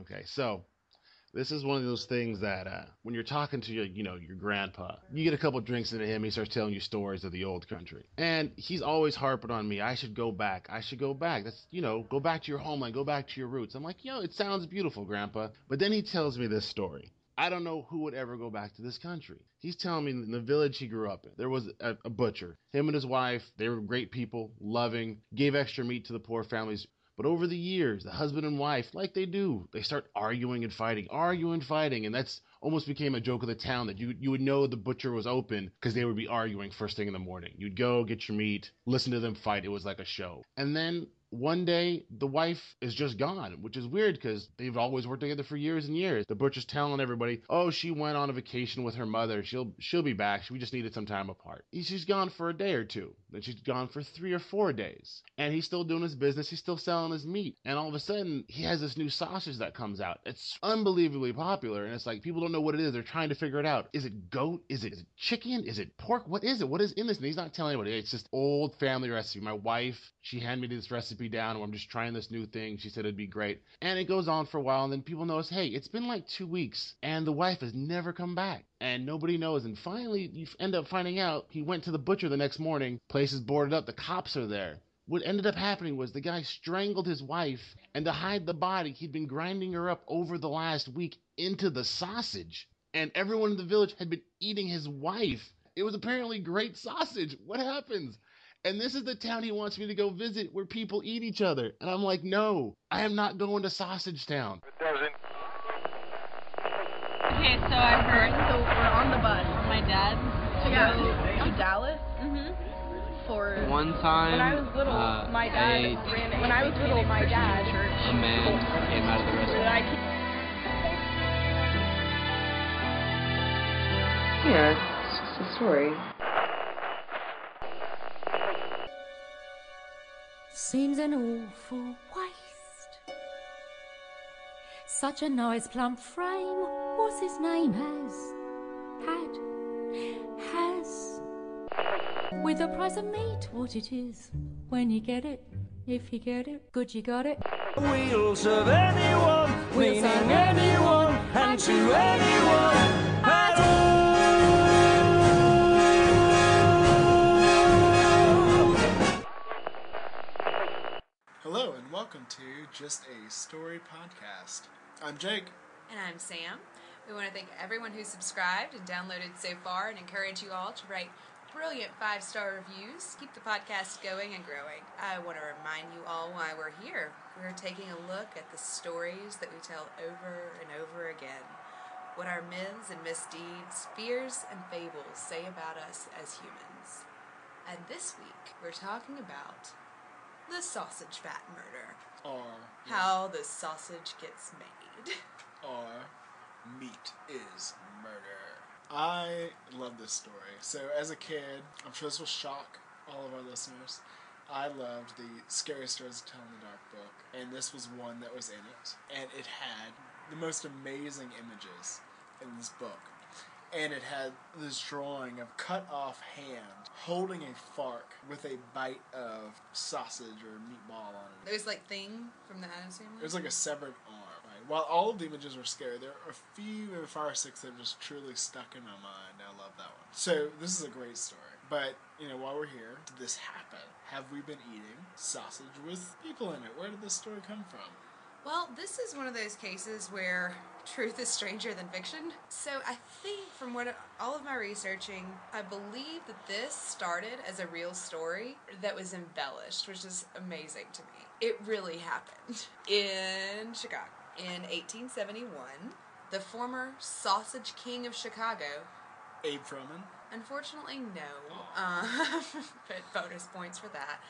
Okay, so this is one of those things that uh, when you're talking to your, you know, your grandpa, you get a couple drinks into him, he starts telling you stories of the old country, and he's always harping on me. I should go back. I should go back. That's, you know, go back to your homeland. Go back to your roots. I'm like, yo, it sounds beautiful, grandpa. But then he tells me this story. I don't know who would ever go back to this country. He's telling me in the village he grew up in, there was a, a butcher. Him and his wife, they were great people, loving, gave extra meat to the poor families. But over the years, the husband and wife, like they do, they start arguing and fighting, arguing and fighting, and that's almost became a joke of the town that you you would know the butcher was open because they would be arguing first thing in the morning. You'd go get your meat, listen to them fight. It was like a show. And then one day the wife is just gone, which is weird because they've always worked together for years and years. The butcher's telling everybody, "Oh, she went on a vacation with her mother. She'll she'll be back. We just needed some time apart." She's gone for a day or two. Then she's gone for three or four days, and he's still doing his business. He's still selling his meat, and all of a sudden he has this new sausage that comes out. It's unbelievably popular, and it's like people don't know what it is. They're trying to figure it out. Is it goat? Is it, is it chicken? Is it pork? What is it? What is in this? And he's not telling anybody. It's just old family recipe. My wife, she handed me this recipe down. I'm just trying this new thing. She said it'd be great. And it goes on for a while, and then people notice, hey, it's been like two weeks, and the wife has never come back. And nobody knows. And finally, you end up finding out he went to the butcher the next morning. Place is boarded up. The cops are there. What ended up happening was the guy strangled his wife, and to hide the body, he'd been grinding her up over the last week into the sausage. And everyone in the village had been eating his wife. It was apparently great sausage. What happens? And this is the town he wants me to go visit where people eat each other. And I'm like, no, I am not going to Sausage Town. It doesn't. Okay, so I heard So we're on the bus from my dad to yeah, go. to Dallas hmm for. One time, When I was little, uh, my dad a, ran. When I was little, my dad. a man came out of the restaurant. Yeah, it's just a story. Seems an awful waste. Such a nice plump frame. What's his name? Has had has with the price of meat. What it is when you get it. If you get it, good you got it. We'll serve anyone, We'll meaning serve anyone, and to anyone at all. Hello and welcome to Just a Story Podcast. I'm Jake. And I'm Sam. We want to thank everyone who subscribed and downloaded so far and encourage you all to write brilliant five star reviews. Keep the podcast going and growing. I want to remind you all why we're here. We're taking a look at the stories that we tell over and over again. What our myths and misdeeds, fears and fables say about us as humans. And this week, we're talking about the sausage fat murder. Or, How the sausage gets made. or meat is murder. I love this story. So, as a kid, I'm sure this will shock all of our listeners. I loved the Scary Stories to Tell in the Dark book, and this was one that was in it. And it had the most amazing images in this book. And it had this drawing of cut off hand holding a fork with a bite of sausage or meatball on it. It was like thing from the Addams family. It was like a severed arm. While all of the images were scary, there are a few, five or six that just truly stuck in my mind. I love that one. So this is a great story. But you know, while we're here, did this happen? Have we been eating sausage with people in it? Where did this story come from? Well, this is one of those cases where truth is stranger than fiction. So I think from what all of my researching, I believe that this started as a real story that was embellished, which is amazing to me. It really happened in Chicago in 1871. The former sausage king of Chicago Abe Froman. Unfortunately, no. Uh, but bonus points for that.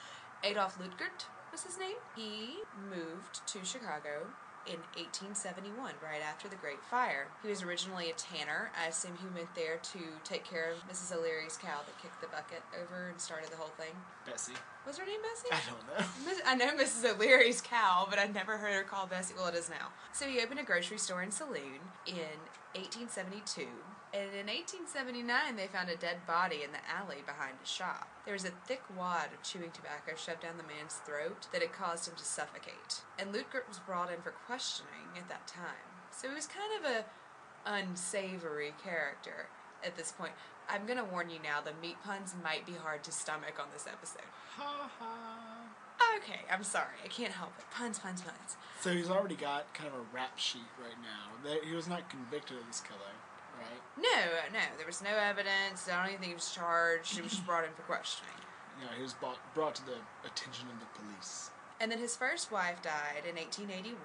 Adolf Luetgert was his name. He moved to Chicago in 1871, right after the Great Fire. He was originally a tanner. I assume he went there to take care of Mrs. O'Leary's cow that kicked the bucket over and started the whole thing. Bessie. Was her name Bessie? I don't know. I know Mrs. O'Leary's cow, but I'd never heard her called Bessie. Well, it is now. So he opened a grocery store and saloon in 1872. And in 1879, they found a dead body in the alley behind a shop. There was a thick wad of chewing tobacco shoved down the man's throat that had caused him to suffocate. And Luetgert was brought in for questioning at that time. So he was kind of a unsavory character at this point. I'm gonna warn you now, the meat puns might be hard to stomach on this episode. Ha ha. Okay, I'm sorry. I can't help it. Puns, puns, puns. So he's already got kind of a rap sheet right now. That he was not convicted of this killing, right? No, no, there was no evidence. I don't even think he was charged. He was just brought in for questioning. You know, he was brought, brought to the attention of the police. And then his first wife died in 1881,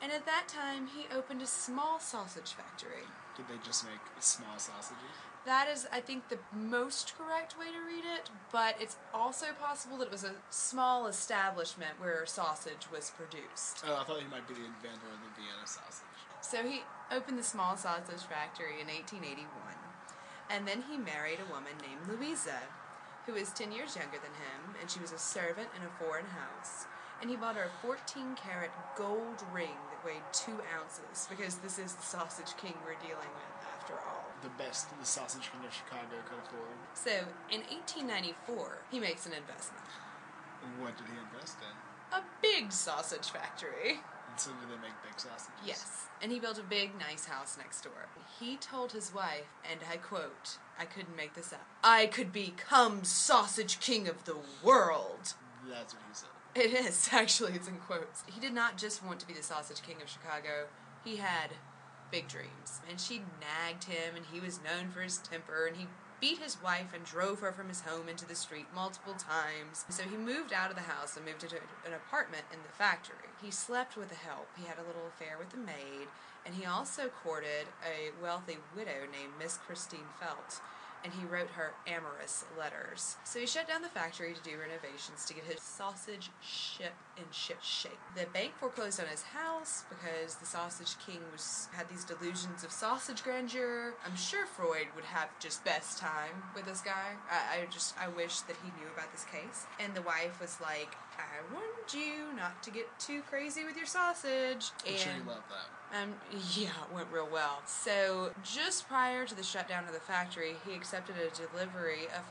and at that time he opened a small sausage factory. Did they just make small sausages? That is, I think, the most correct way to read it, but it's also possible that it was a small establishment where sausage was produced. Oh, I thought he might be the inventor of the Vienna sausage. So he opened the small sausage factory in 1881, and then he married a woman named Louisa, who was 10 years younger than him, and she was a servant in a foreign house. And he bought her a 14 karat gold ring that weighed two ounces, because this is the sausage king we're dealing with, after all. The best the sausage king of Chicago could afford. So in 1894, he makes an investment What did he invest in? a big sausage factory. And so do they make big sausages? Yes. And he built a big, nice house next door. He told his wife, and I quote, I couldn't make this up, I could become sausage king of the world. That's what he said. It is, actually, it's in quotes. He did not just want to be the sausage king of Chicago, he had big dreams. And she nagged him, and he was known for his temper, and he beat his wife and drove her from his home into the street multiple times. So he moved out of the house and moved into an apartment in the factory. He slept with the help, he had a little affair with the maid, and he also courted a wealthy widow named Miss Christine Feldt. And he wrote her amorous letters. So he shut down the factory to do renovations to get his sausage ship in ship shape. The bank foreclosed on his house because the sausage king was had these delusions of sausage grandeur. I'm sure Freud would have just best time with this guy. I, I just I wish that he knew about this case. And the wife was like, I warned you not to get too crazy with your sausage. I'm and sure you love that. um, yeah, it went real well. So, just prior to the shutdown of the factory, he accepted a delivery of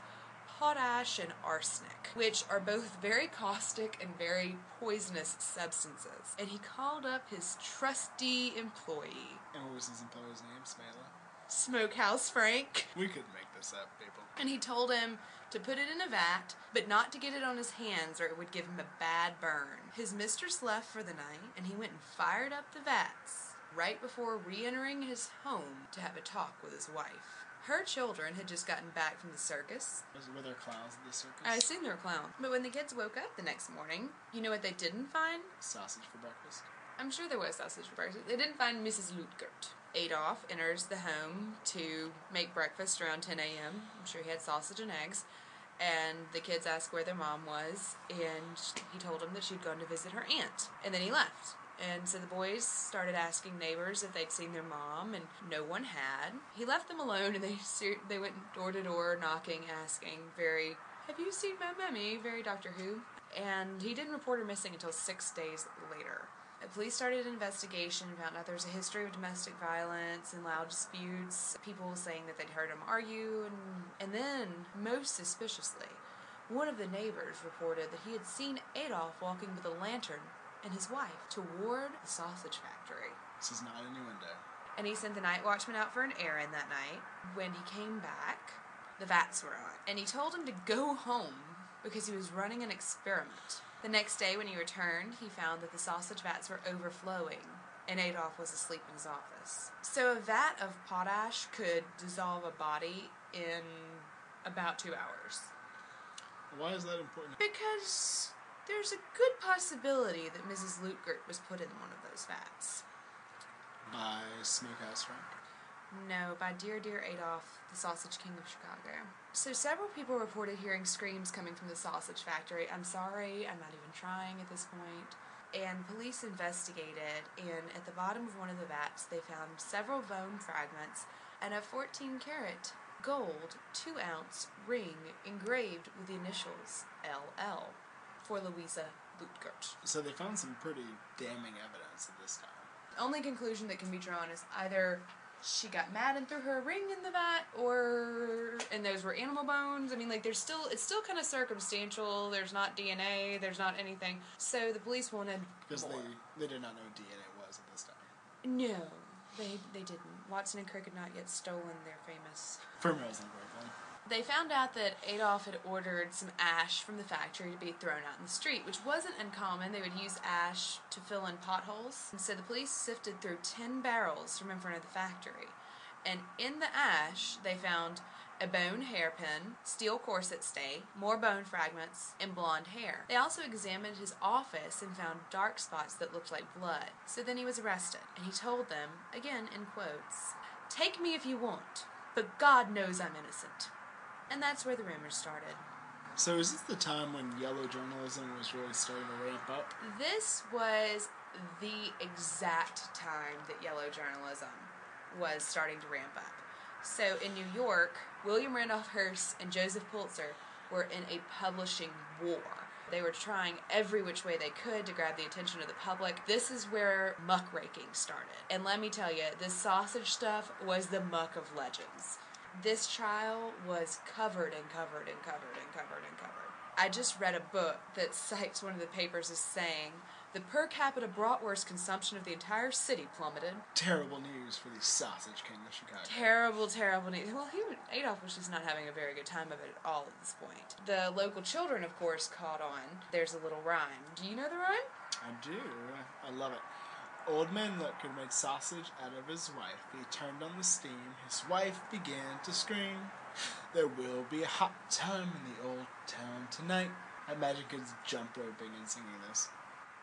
potash and arsenic, which are both very caustic and very poisonous substances. And he called up his trusty employee, And what was his employer's name? Smela? Smokehouse Frank, We could make this up, people. and he told him to put it in a vat, but not to get it on his hands or it would give him a bad burn. His mistress left for the night, and he went and fired up the vats right before re entering his home to have a talk with his wife. Her children had just gotten back from the circus. Was were there clowns at the circus? I assume they were clowns. But when the kids woke up the next morning, you know what they didn't find? Sausage for breakfast. I'm sure there was sausage for breakfast. They didn't find Mrs. Luetgert. Adolf enters the home to make breakfast around 10 a.m. I'm sure he had sausage and eggs. And the kids asked where their mom was, and he told them that she'd gone to visit her aunt. And then he left. And so the boys started asking neighbors if they'd seen their mom, and no one had. He left them alone, and they they went door to door knocking, asking, very, "Have you seen my mummy?" Very Doctor Who. And he didn't report her missing until six days later. The police started an investigation, found out there's a history of domestic violence and loud disputes, people saying that they'd heard him argue, and, and then, most suspiciously, one of the neighbors reported that he had seen Adolf walking with a lantern and his wife toward the sausage factory. This is not innuendo. And he sent the night watchman out for an errand that night. When he came back, the vats were on. And he told him to go home because he was running an experiment. The next day, when he returned, he found that the sausage vats were overflowing and Adolf was asleep in his office. So, a vat of potash could dissolve a body in about two hours. Why is that important? Because there's a good possibility that Mrs. Luetgert was put in one of those vats. By Smokehouse Frank. No, by Dear Dear Adolf, the Sausage King of Chicago. So several people reported hearing screams coming from the sausage factory. I'm sorry, I'm not even trying at this point. And police investigated, and at the bottom of one of the vats, they found several bone fragments and a 14 karat gold 2 ounce ring engraved with the initials LL for Louisa Luetgert. So they found some pretty damning evidence at this time. The only conclusion that can be drawn is either she got mad and threw her ring in the vat, or and those were animal bones. I mean, like there's still it's still kind of circumstantial. There's not DNA. There's not anything. So the police wanted Because more. they, they did not know DNA was at this time. No, they they didn't. Watson and Crick had not yet stolen their famous. From Rosenberg, then. They found out that Adolf had ordered some ash from the factory to be thrown out in the street, which wasn't uncommon. They would use ash to fill in potholes. And so the police sifted through 10 barrels from in front of the factory. And in the ash, they found a bone hairpin, steel corset stay, more bone fragments, and blonde hair. They also examined his office and found dark spots that looked like blood. So then he was arrested, and he told them, again in quotes, Take me if you want, but God knows I'm innocent. And that's where the rumors started. So is this the time when yellow journalism was really starting to ramp up? This was the exact time that yellow journalism was starting to ramp up. So in New York, William Randolph Hearst and Joseph Pulitzer were in a publishing war. They were trying every which way they could to grab the attention of the public. This is where muckraking started. And let me tell you, this sausage stuff was the muck of legends. This trial was covered and covered and covered and covered and covered. I just read a book that cites one of the papers as saying the per capita bratwurst consumption of the entire city plummeted. Terrible news for the sausage king of Chicago. Terrible, terrible news. Well, he would, Adolf was just not having a very good time of it at all at this point. The local children, of course, caught on. There's a little rhyme. Do you know the rhyme? I do. I love it. Old man Lutker made sausage out of his wife. He turned on the steam. His wife began to scream. There will be a hot time in the old town tonight. I imagine kids jump roping and singing this.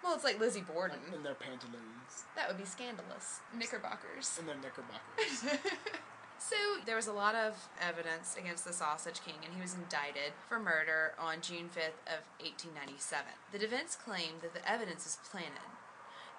Well, it's like Lizzie Borden. In their pantaloons. That would be scandalous. Knickerbockers. In their knickerbockers. So there was a lot of evidence against the Sausage King, and he was indicted for murder on June 5th of 1897. The defense claimed that the evidence was planted,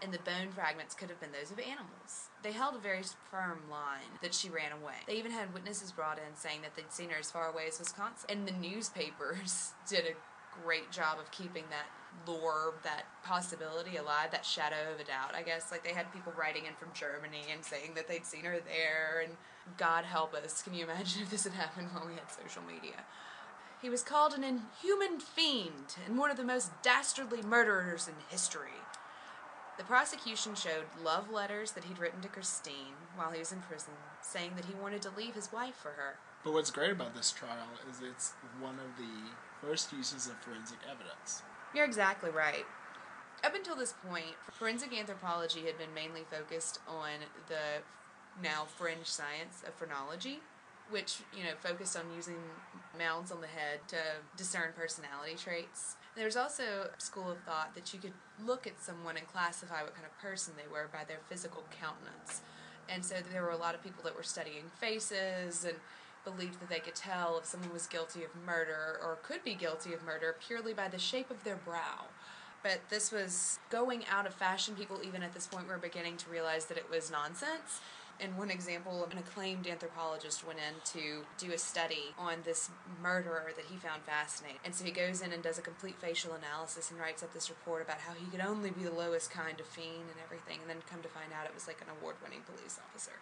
and the bone fragments could have been those of animals. They held a very firm line that she ran away. They even had witnesses brought in saying that they'd seen her as far away as Wisconsin. And the newspapers did a great job of keeping that lore, that possibility alive, that shadow of a doubt, I guess. Like they had people writing in from Germany and saying that they'd seen her there, and God help us, can you imagine if this had happened while we had social media? He was called an inhuman fiend and one of the most dastardly murderers in history. The prosecution showed love letters that he'd written to Christine while he was in prison, saying that he wanted to leave his wife for her. but what's great about this trial is it's one of the first uses of forensic evidence. You're exactly right. Up until this point, forensic anthropology had been mainly focused on the now fringe science of phrenology, which, you know, focused on using mounds on the head to discern personality traits. There's also a school of thought that you could look at someone and classify what kind of person they were by their physical countenance. And so there were a lot of people that were studying faces and believed that they could tell if someone was guilty of murder or could be guilty of murder purely by the shape of their brow. But this was going out of fashion. People, even at this point, were beginning to realize that it was nonsense. And one example, an acclaimed anthropologist went in to do a study on this murderer that he found fascinating. And so he goes in and does a complete facial analysis and writes up this report about how he could only be the lowest kind of fiend and everything. And then come to find out it was like an award winning police officer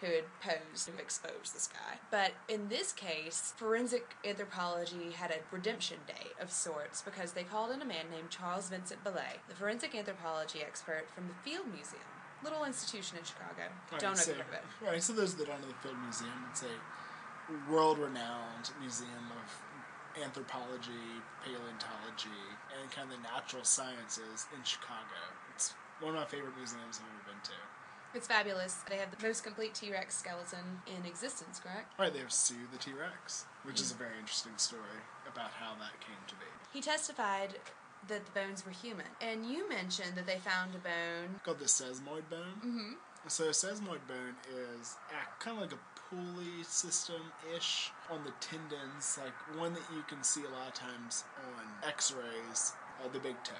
who had posed to expose this guy. But in this case, forensic anthropology had a redemption day of sorts because they called in a man named Charles Vincent Belay, the forensic anthropology expert from the Field Museum, little institution in Chicago. Right, Don't so, if you've heard of it. Right, so those that don't know the Field Museum, it's a world-renowned museum of anthropology, paleontology, and kind of the natural sciences in Chicago. It's one of my favorite museums I've ever been to. It's fabulous. They have the most complete T Rex skeleton in existence, correct? Right, they have Sue the T Rex, which is hmm. a very interesting story about how that came to be. He testified that the bones were human. And you mentioned that they found a bone. Called the sesamoid bone. Mm-hmm. So a sesamoid bone is kind of like a pulley system ish on the tendons, like one that you can see a lot of times on X-rays of the big toe.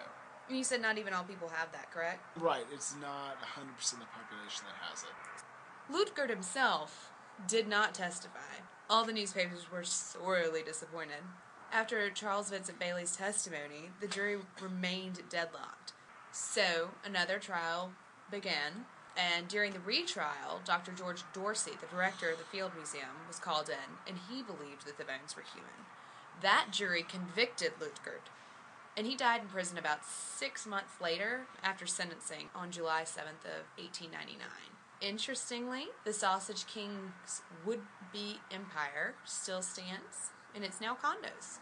You said not even all people have that, correct? Right, it's not 100% of the population that has it. Luetgert himself did not testify. All the newspapers were sorely disappointed. After Charles Vincent Bailey's testimony, the jury remained deadlocked. So, another trial began, and during the retrial, Dr. George Dorsey, the director of the Field Museum, was called in, and he believed that the bones were human. That jury convicted Luetgert, and he died in prison about six months later after sentencing on July 7th of 1899. Interestingly, the Sausage King's would-be empire still stands, and it's now condos.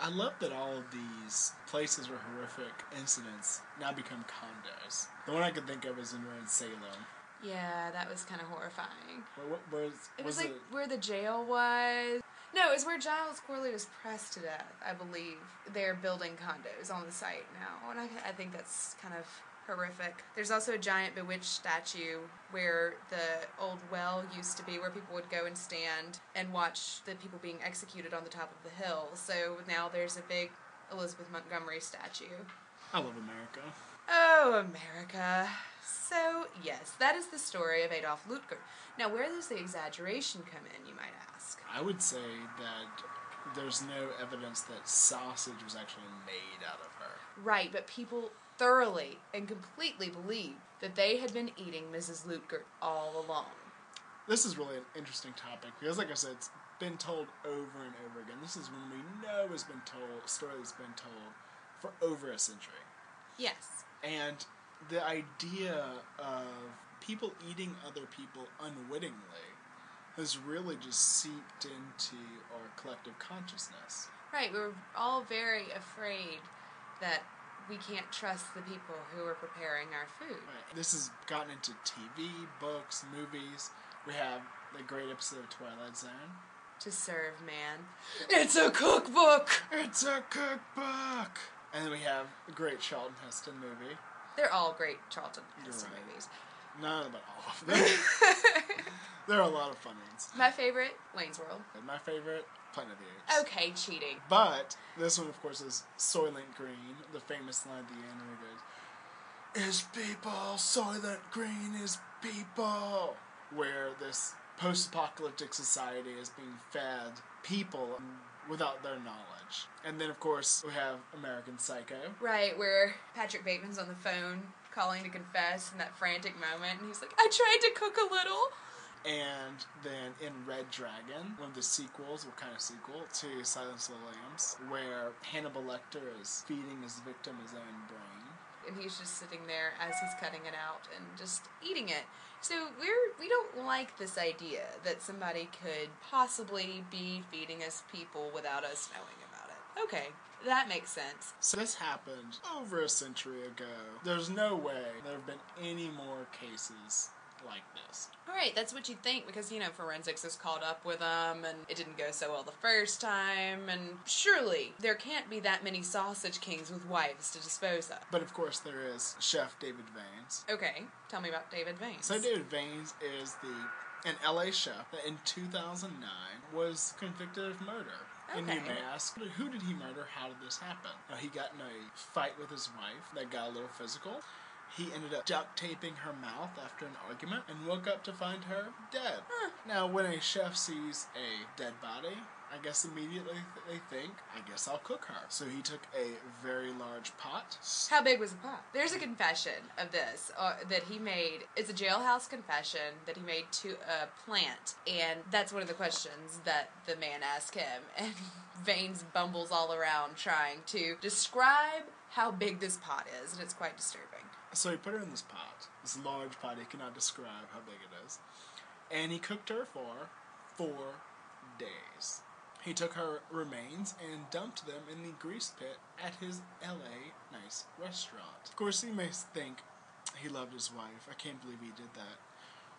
I love that all of these places where horrific incidents now become condos. The one I could think of is in, in Salem. Yeah, that was kind of horrifying. Where, where, where's, It was, was like where the jail was. No, it was where Giles Corey was pressed to death, I believe. They're building condos on the site now, and I, I think that's kind of horrific. There's also a giant bewitched statue where the old well used to be, where people would go and stand and watch the people being executed on the top of the hill. So now there's a big Elizabeth Montgomery statue. I love America. Oh, America. So, yes, that is the story of Adolf Lutger. Now, where does the exaggeration come in, you might ask? I would say that there's no evidence that sausage was actually made out of her. Right, but people thoroughly and completely believed that they had been eating Mrs. Luetgert all along. This is really an interesting topic because, like I said, it's been told over and over again. This is one we know has been told, a story that's been told for over a century. Yes. And the idea of people eating other people unwittingly has really just seeped into our collective consciousness. Right, we were all very afraid that we can't trust the people who are preparing our food. Right. This has gotten into TV, books, movies. We have the great episode of Twilight Zone. To serve man. It's a cookbook! It's a cookbook! And then we have a great Charlton Heston movie. They're all great Charlton Heston right. movies. None but all of them. there are a lot of fun ones. My favorite, Wayne's World. And my favorite, Planet of the Apes. Okay, cheating. But this one, of course, is Soylent Green, the famous line at the end where he goes, "Is people Soylent Green is people," where this post-apocalyptic society is being fed people without their knowledge. And then, of course, we have American Psycho. Right, where Patrick Bateman's on the phone calling to confess in that frantic moment, and he's like, I tried to cook a little. And then in Red Dragon, one of the sequels, what kind of sequel, to Silence of the Lambs, where Hannibal Lecter is feeding his victim his own brain. And he's just sitting there as he's cutting it out and just eating it. So we're we don't like this idea that somebody could possibly be feeding us people without us knowing about it. Okay, that makes sense. So this happened over a century ago. There's no way there have been any more cases like this. All right, that's what you'd think because you know forensics has caught up with them, and it didn't go so well the first time. And surely there can't be that many sausage kings with wives to dispose of. But of course, there is Chef David Vaines. Okay, tell me about David Vaines. So David Vaines is the an LA chef that in 2009 was convicted of murder. And you Okay. may ask, who did he murder? How did this happen? Now, he got in a fight with his wife that got a little physical. He ended up duct taping her mouth after an argument and woke up to find her dead. Now, when a chef sees a dead body, I guess immediately they think, I guess I'll cook her. So he took a very large pot. How big was the pot? There's a confession of this uh, that he made. It's a jailhouse confession that he made to a plant, and that's one of the questions that the man asked him. And Vaines bumbles all around trying to describe how big this pot is, and it's quite disturbing. So he put her in this pot, this large pot. He cannot describe how big it is. And he cooked her for four days. He took her remains and dumped them in the grease pit at his LA nice restaurant. Of course, you may think he loved his wife. I can't believe he did that.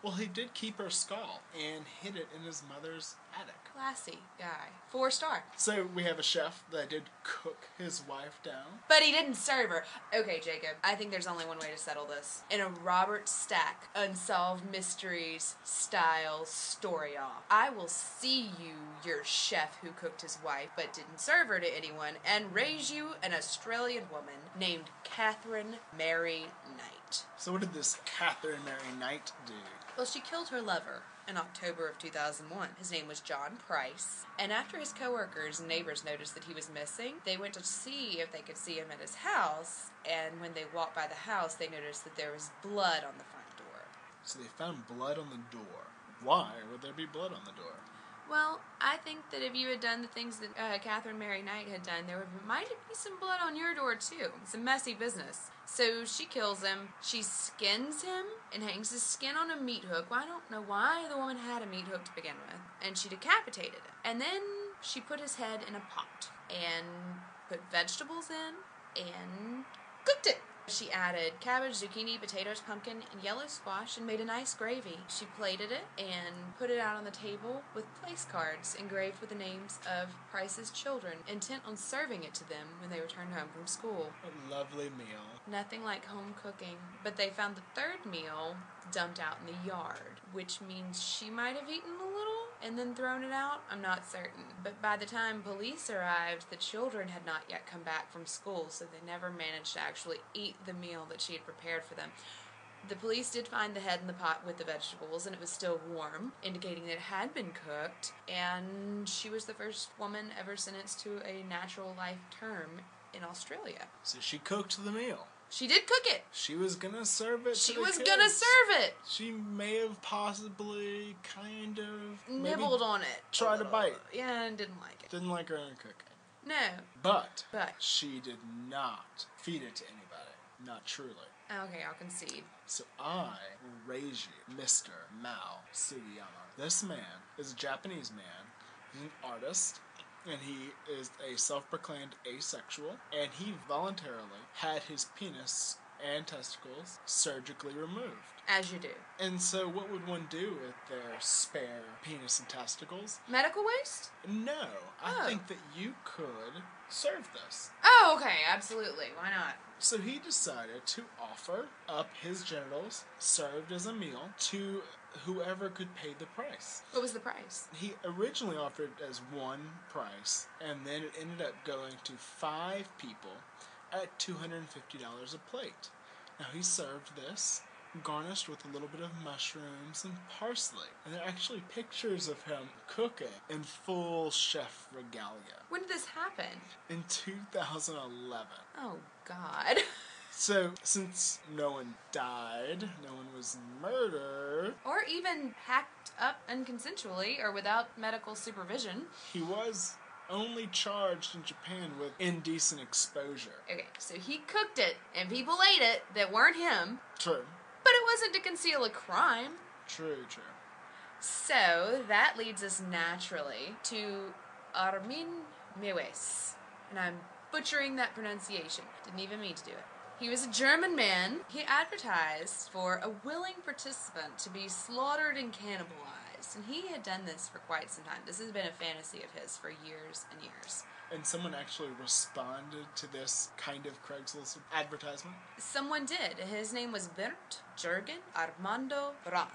Well, he did keep her skull and hid it in his mother's attic. Classy guy. Four star. So we have a chef that did cook his wife down. But he didn't serve her. Okay, Jacob, I think there's only one way to settle this. In a Robert Stack Unsolved Mysteries style story off. I will see you, your chef who cooked his wife but didn't serve her to anyone, and raise you an Australian woman named Katherine Mary Knight. So what did this Katherine Mary Knight do? Well, she killed her lover in October of 2001. His name was John Price. And after his coworkers and neighbors noticed that he was missing, they went to see if they could see him at his house. And when they walked by the house, they noticed that there was blood on the front door. So they found blood on the door. Why would there be blood on the door? Well, I think that if you had done the things that uh, Katherine Mary Knight had done, there would might be some blood on your door too. It's a messy business. So she kills him. She skins him and hangs his skin on a meat hook. Well, I don't know why the woman had a meat hook to begin with. And she decapitated him. And then she put his head in a pot and put vegetables in and cooked it. She added cabbage, zucchini, potatoes, pumpkin, and yellow squash and made a nice gravy. She plated it and put it out on the table with place cards engraved with the names of Price's children, intent on serving it to them when they returned home from school. A lovely meal. Nothing like home cooking. But they found the third meal dumped out in the yard, which means she might have eaten and then thrown it out. I'm not certain. But by the time police arrived, the children had not yet come back from school, so they never managed to actually eat the meal that she had prepared for them. The police did find the head in the pot with the vegetables, and it was still warm, indicating that it had been cooked. And she was the first woman ever sentenced to a natural life term in Australia. So she cooked the meal. She did cook it. She was gonna serve it. She was kids. gonna serve it. She may have possibly kind of Nibbled on it. a tried to little. bite. Yeah, and didn't like it. Didn't like her own cooking. No. But But. she did not feed it to anybody. Not truly. Okay, I'll concede. So I will raise you, Mr. Mao Sugiyama. This man is a Japanese man. He's an artist, and he is a self-proclaimed asexual, and he voluntarily had his penis and testicles surgically removed. As you do. And so, what would one do with their spare penis and testicles? Medical waste? No, I Oh. think that you could serve this. Oh, okay, absolutely. Why not? So he decided to offer up his genitals, served as a meal, to whoever could pay the price. What was the price? He originally offered as one price, and then it ended up going to five people at $250 a plate. Now he served this garnished with a little bit of mushrooms and parsley. And there are actually pictures of him cooking in full chef regalia When did this happen? in 2011. Oh, God. So, since no one died, no one was murdered, or even hacked up unconsensually or without medical supervision. he was only charged in Japan with indecent exposure. Okay, so he cooked it and people ate it that weren't him, True. but it wasn't to conceal a crime. True, true. So that leads us naturally to Armin Mewes. And I'm butchering that pronunciation. Didn't even mean to do it. He was a German man. He advertised for a willing participant to be slaughtered and cannibalized. And he had done this for quite some time. This has been a fantasy of his for years and years. And someone actually responded to this kind of Craigslist advertisement. Someone did. His name was Bernd Jürgen Armando Franz,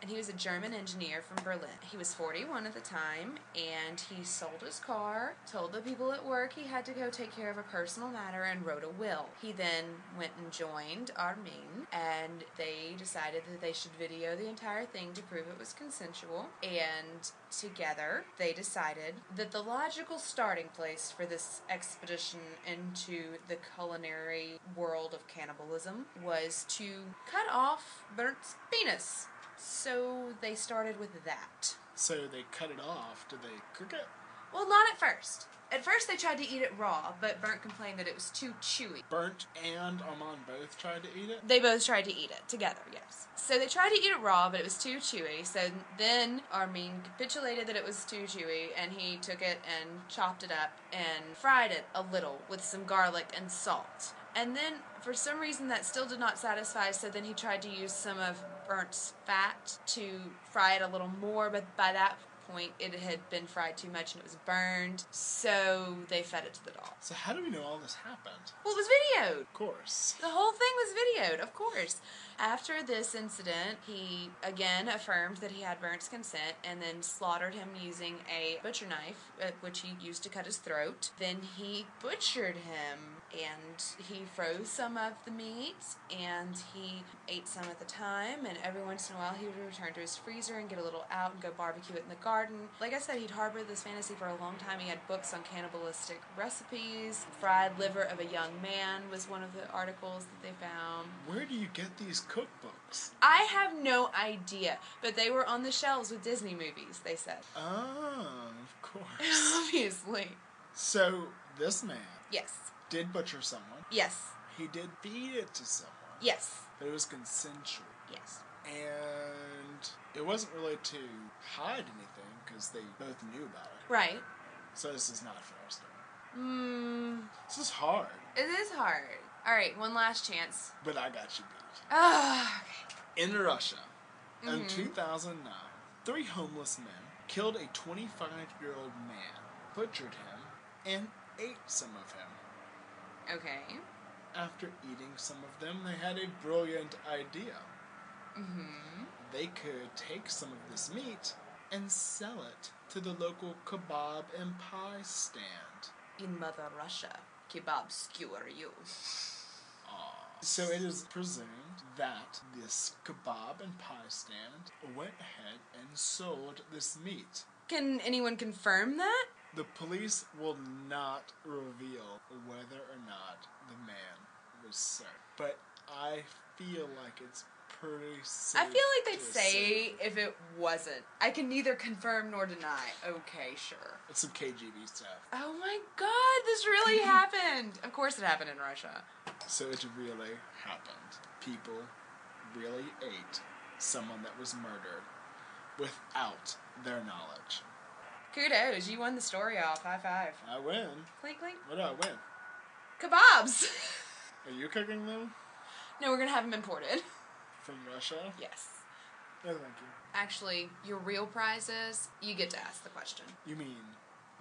and he was a German engineer from Berlin. He was 41 at the time, and he sold his car, told the people at work he had to go take care of a personal matter, and wrote a will. He then went and joined Armin, and they decided that they should video the entire thing to prove it was consensual, and together they decided that the logical starting place for this expedition into the culinary world of cannibalism was to cut off Bert's penis. So they started with that. So they cut it off. Did they cook it? Well, not at first. At first, they tried to eat it raw, but Bernd complained that it was too chewy. Bernd and Armand both tried to eat it. They both tried to eat it together, yes. So they tried to eat it raw, but it was too chewy. So then Armin capitulated that it was too chewy, and he took it and chopped it up and fried it a little with some garlic and salt. And then, for some reason, that still did not satisfy, so then he tried to use some of Bernd's fat to fry it a little more, but by that point, it had been fried too much and it was burned, so they fed it to the dog. So how do we know all this happened? Well, it was videoed. Of course. The whole thing was videoed, of course. After this incident, he again affirmed that he had Bernd's consent and then slaughtered him using a butcher knife, uh, which he used to cut his throat. Then he butchered him and he froze some of the meat and he ate some at the time and every once in a while he would return to his freezer and get a little out and go barbecue it in the garden. Like i said he'd harbored this fantasy for a long time. He had books on cannibalistic recipes. Fried liver of a young man was one of the articles that they found. Where do you get these cookbooks? i have no idea but they were on the shelves with disney movies they said. Oh, of course. obviously. So this man yes did butcher someone. yes He did feed it to someone. yes But it was consensual. yes And it wasn't really to hide anything because they both knew about it. right So this is not a fair story. mm, This is hard, it is hard all right one last chance but I got you beat. Ah, In Russia, in Mhm. 2009, three homeless men killed a 25 year old man, butchered him, and ate some of him. Okay. After eating some of them, they had a brilliant idea. Mm-hmm. They could take some of this meat and sell it to the local kebab and pie stand. In Mother Russia, kebab skewer you. So it is presumed that this kebab and pie stand went ahead and sold this meat. Can anyone confirm that? The police will not reveal whether or not the man was served, but I feel like it's pretty safe. I feel like they'd say assume. if it wasn't. I can neither confirm nor deny. Okay, sure. it's some KGB stuff. Oh my god, this really happened! Of course it happened in Russia. So it really happened. People really ate someone that was murdered without their knowledge. Kudos, you won the story off. High five. I win. Clink, clink. What do I win? Kebabs! Are you cooking them no, we're gonna have them imported. from Russia? Yes. No, thank you. Actually, your real prize is you get to ask the question. You mean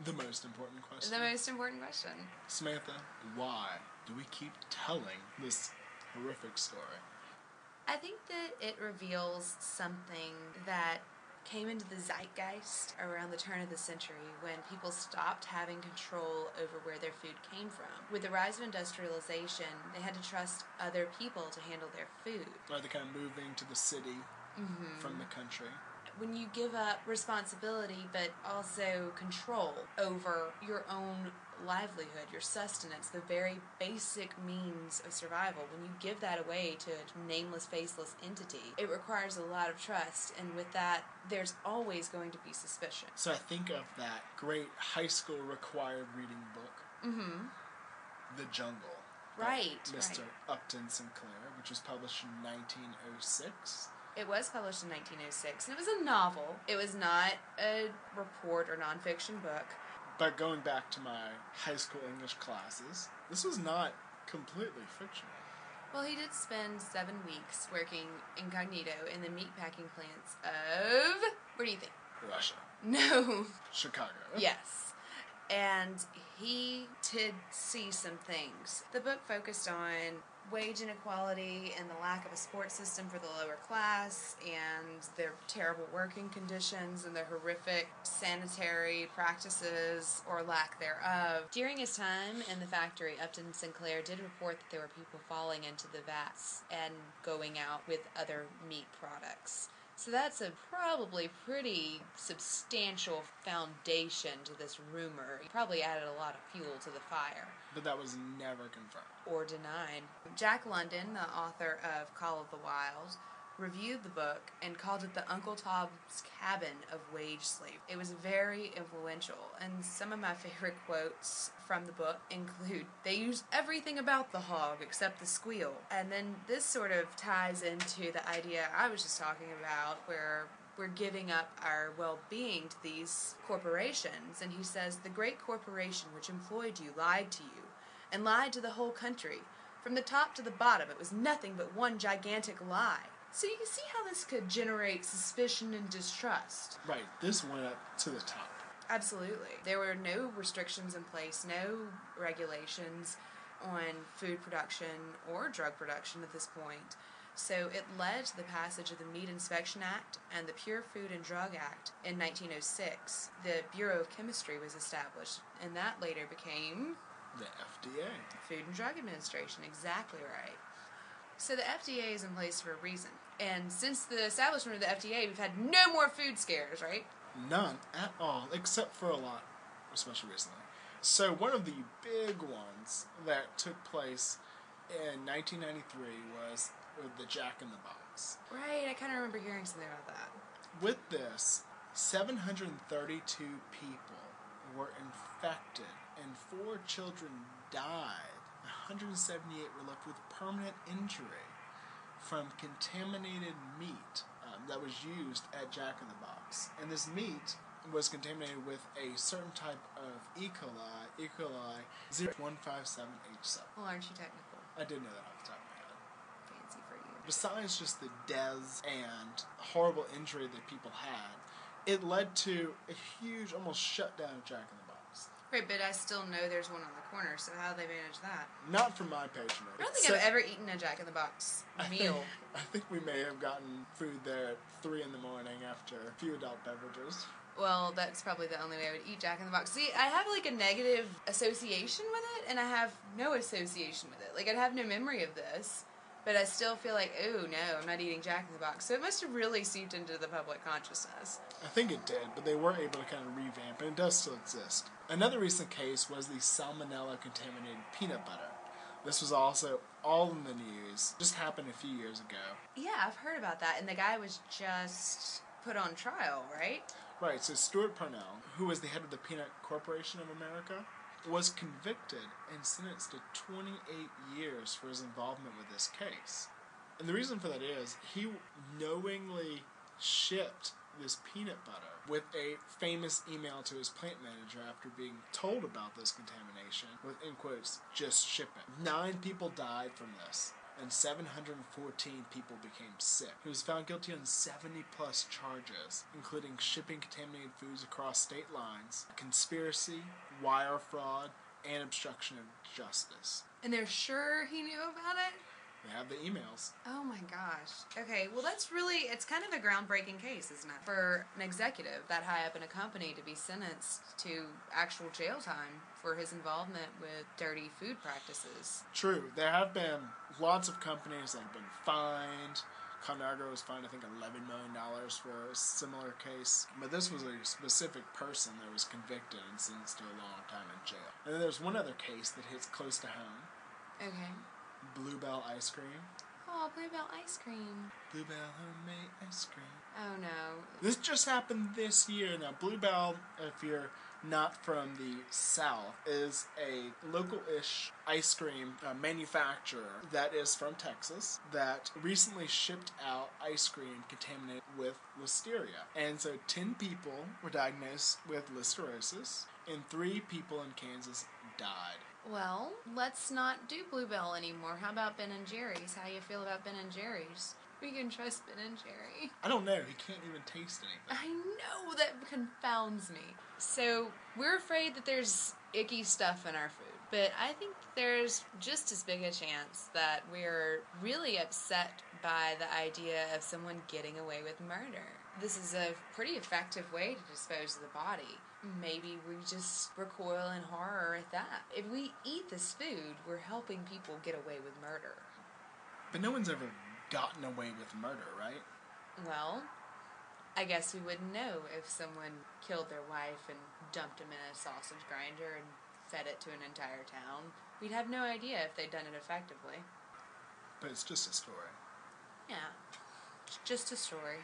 the most important question? The most important question. Samantha, why do we keep telling this horrific story? I think that it reveals something that came into the zeitgeist around the turn of the century when people stopped having control over where their food came from. With the rise of industrialization, they had to trust other people to handle their food. Are they kind of moving to the city mm-hmm. from the country? When you give up responsibility but also control over your own livelihood, your sustenance, the very basic means of survival, when you give that away to a nameless, faceless entity, it requires a lot of trust. And with that, there's always going to be suspicion. So I think of that great high school required reading book, Mm-hmm. The Jungle. by Right, Mr. right. Upton Sinclair, which was published in 1906. It was published in 1906, and it was a novel. It was not a report or nonfiction book. But going back to my high school English classes, this was not completely fictional. Well, he did spend seven weeks working incognito in the meatpacking plants of. Where do you think? Russia. No. Chicago. Yes. And he did see some things. The book focused on wage inequality and the lack of a sports system for the lower class and their terrible working conditions and their horrific sanitary practices or lack thereof. During his time in the factory, Upton Sinclair did report that there were people falling into the vats and going out with other meat products. So that's a probably pretty substantial foundation to this rumor. He probably added a lot of fuel to the fire But that was never confirmed. or denied. Jack London, the author of Call of the Wild, reviewed the book and called it the Uncle Tom's Cabin of Wage Slave. It was very influential, and some of my favorite quotes from the book include They used everything about the hog except the squeal. And then this sort of ties into the idea I was just talking about, where we're giving up our well being to these corporations. And he says, The great corporation which employed you lied to you and lied to the whole country. From the top to the bottom, it was nothing but one gigantic lie. So you can see how this could generate suspicion and distrust. Right, this went up to the top. Absolutely. There were no restrictions in place, no regulations on food production or drug production at this point. So it led to the passage of the Meat Inspection Act and the Pure Food and Drug Act in 1906. The Bureau of Chemistry was established, and that later became The FDA. Food and Drug Administration, exactly right. So the FDA is in place for a reason. And since the establishment of the FDA, we've had no more food scares, right? None at all, except for a lot, especially recently. So one of the big ones that took place in 1993 was the Jack in the Box. Right, I kind of remember hearing something about that. With this, 732 people were infected and four children died. 178 were left with permanent injury from contaminated meat um, that was used at Jack in the Box. And this meat was contaminated with a certain type of E. coli, E. coli 0157H7. Well, aren't you technical? I did know that off the top of my head. Fancy for you. Besides just the deaths and horrible injury that people had, it led to a huge, almost shutdown of Jack in the Box. Right, but I still know there's one on the corner, so how do they manage that? Not from my patronage. I don't think I've ever eaten a Jack in the Box I meal. Think, I think we may have gotten food there at 3 in the morning after a few adult beverages. Well, that's probably the only way I would eat Jack in the Box. See, I have like a negative association with it, and I have no association with it. Like, I'd have no memory of this, but I still feel like, oh no, I'm not eating Jack in the Box. So it must have really seeped into the public consciousness. I think it did, but they were able to kind of revamp it. It does still exist. Another recent case was the salmonella contaminated peanut butter. This was also all in the news. Just happened a few years ago. Yeah, I've heard about that, and the guy was just put on trial, right? Right, so Stewart Parnell, who was the head of the Peanut Corporation of America, was convicted and sentenced to 28 years for his involvement with this case. And the reason for that is he knowingly shipped this peanut butter with a famous email to his plant manager after being told about this contamination with in quotes just ship it. Nine people died from this and 714 people became sick. He was found guilty on 70 plus charges, including shipping contaminated foods across state lines, conspiracy, wire fraud, and obstruction of justice. And they're sure he knew about it? They have the emails. Oh my gosh. Okay, well, that's really, it's kind of a groundbreaking case, isn't it? For an executive that high up in a company to be sentenced to actual jail time for his involvement with dirty food practices. True, there have been lots of companies that have been fined. Conagra was fined, I think, $11 million for a similar case. But this was a specific person that was convicted and sentenced to a long time in jail. And then there's one other case that hits close to home Okay. Bluebell ice cream. Oh, Bluebell ice cream. Bluebell homemade ice cream. Oh no. This just happened this year. Now, Bluebell, if you're not from the South, is a local ish ice cream uh, manufacturer that is from Texas that recently shipped out ice cream contaminated with listeria. And so 10 people were diagnosed with listeriosis, and three people in Kansas died. Well, let's not do Bluebell anymore. How about Ben and Jerry's? How you feel about Ben and Jerry's? We can trust Ben and Jerry. I don't know. He can't even taste anything. I know that confounds me. So we're afraid that there's icky stuff in our food, but I think there's just as big a chance that we're really upset by the idea of someone getting away with murder. This is a pretty effective way to dispose of the body. Maybe we just recoil in horror at that. If we eat this food, we're helping people get away with murder. But no one's ever gotten away with murder, right? Well, I guess we wouldn't know if someone killed their wife and dumped him in a sausage grinder and fed it to an entire town. We'd have no idea if they'd done it effectively. But it's just a story. Yeah, it's just a story.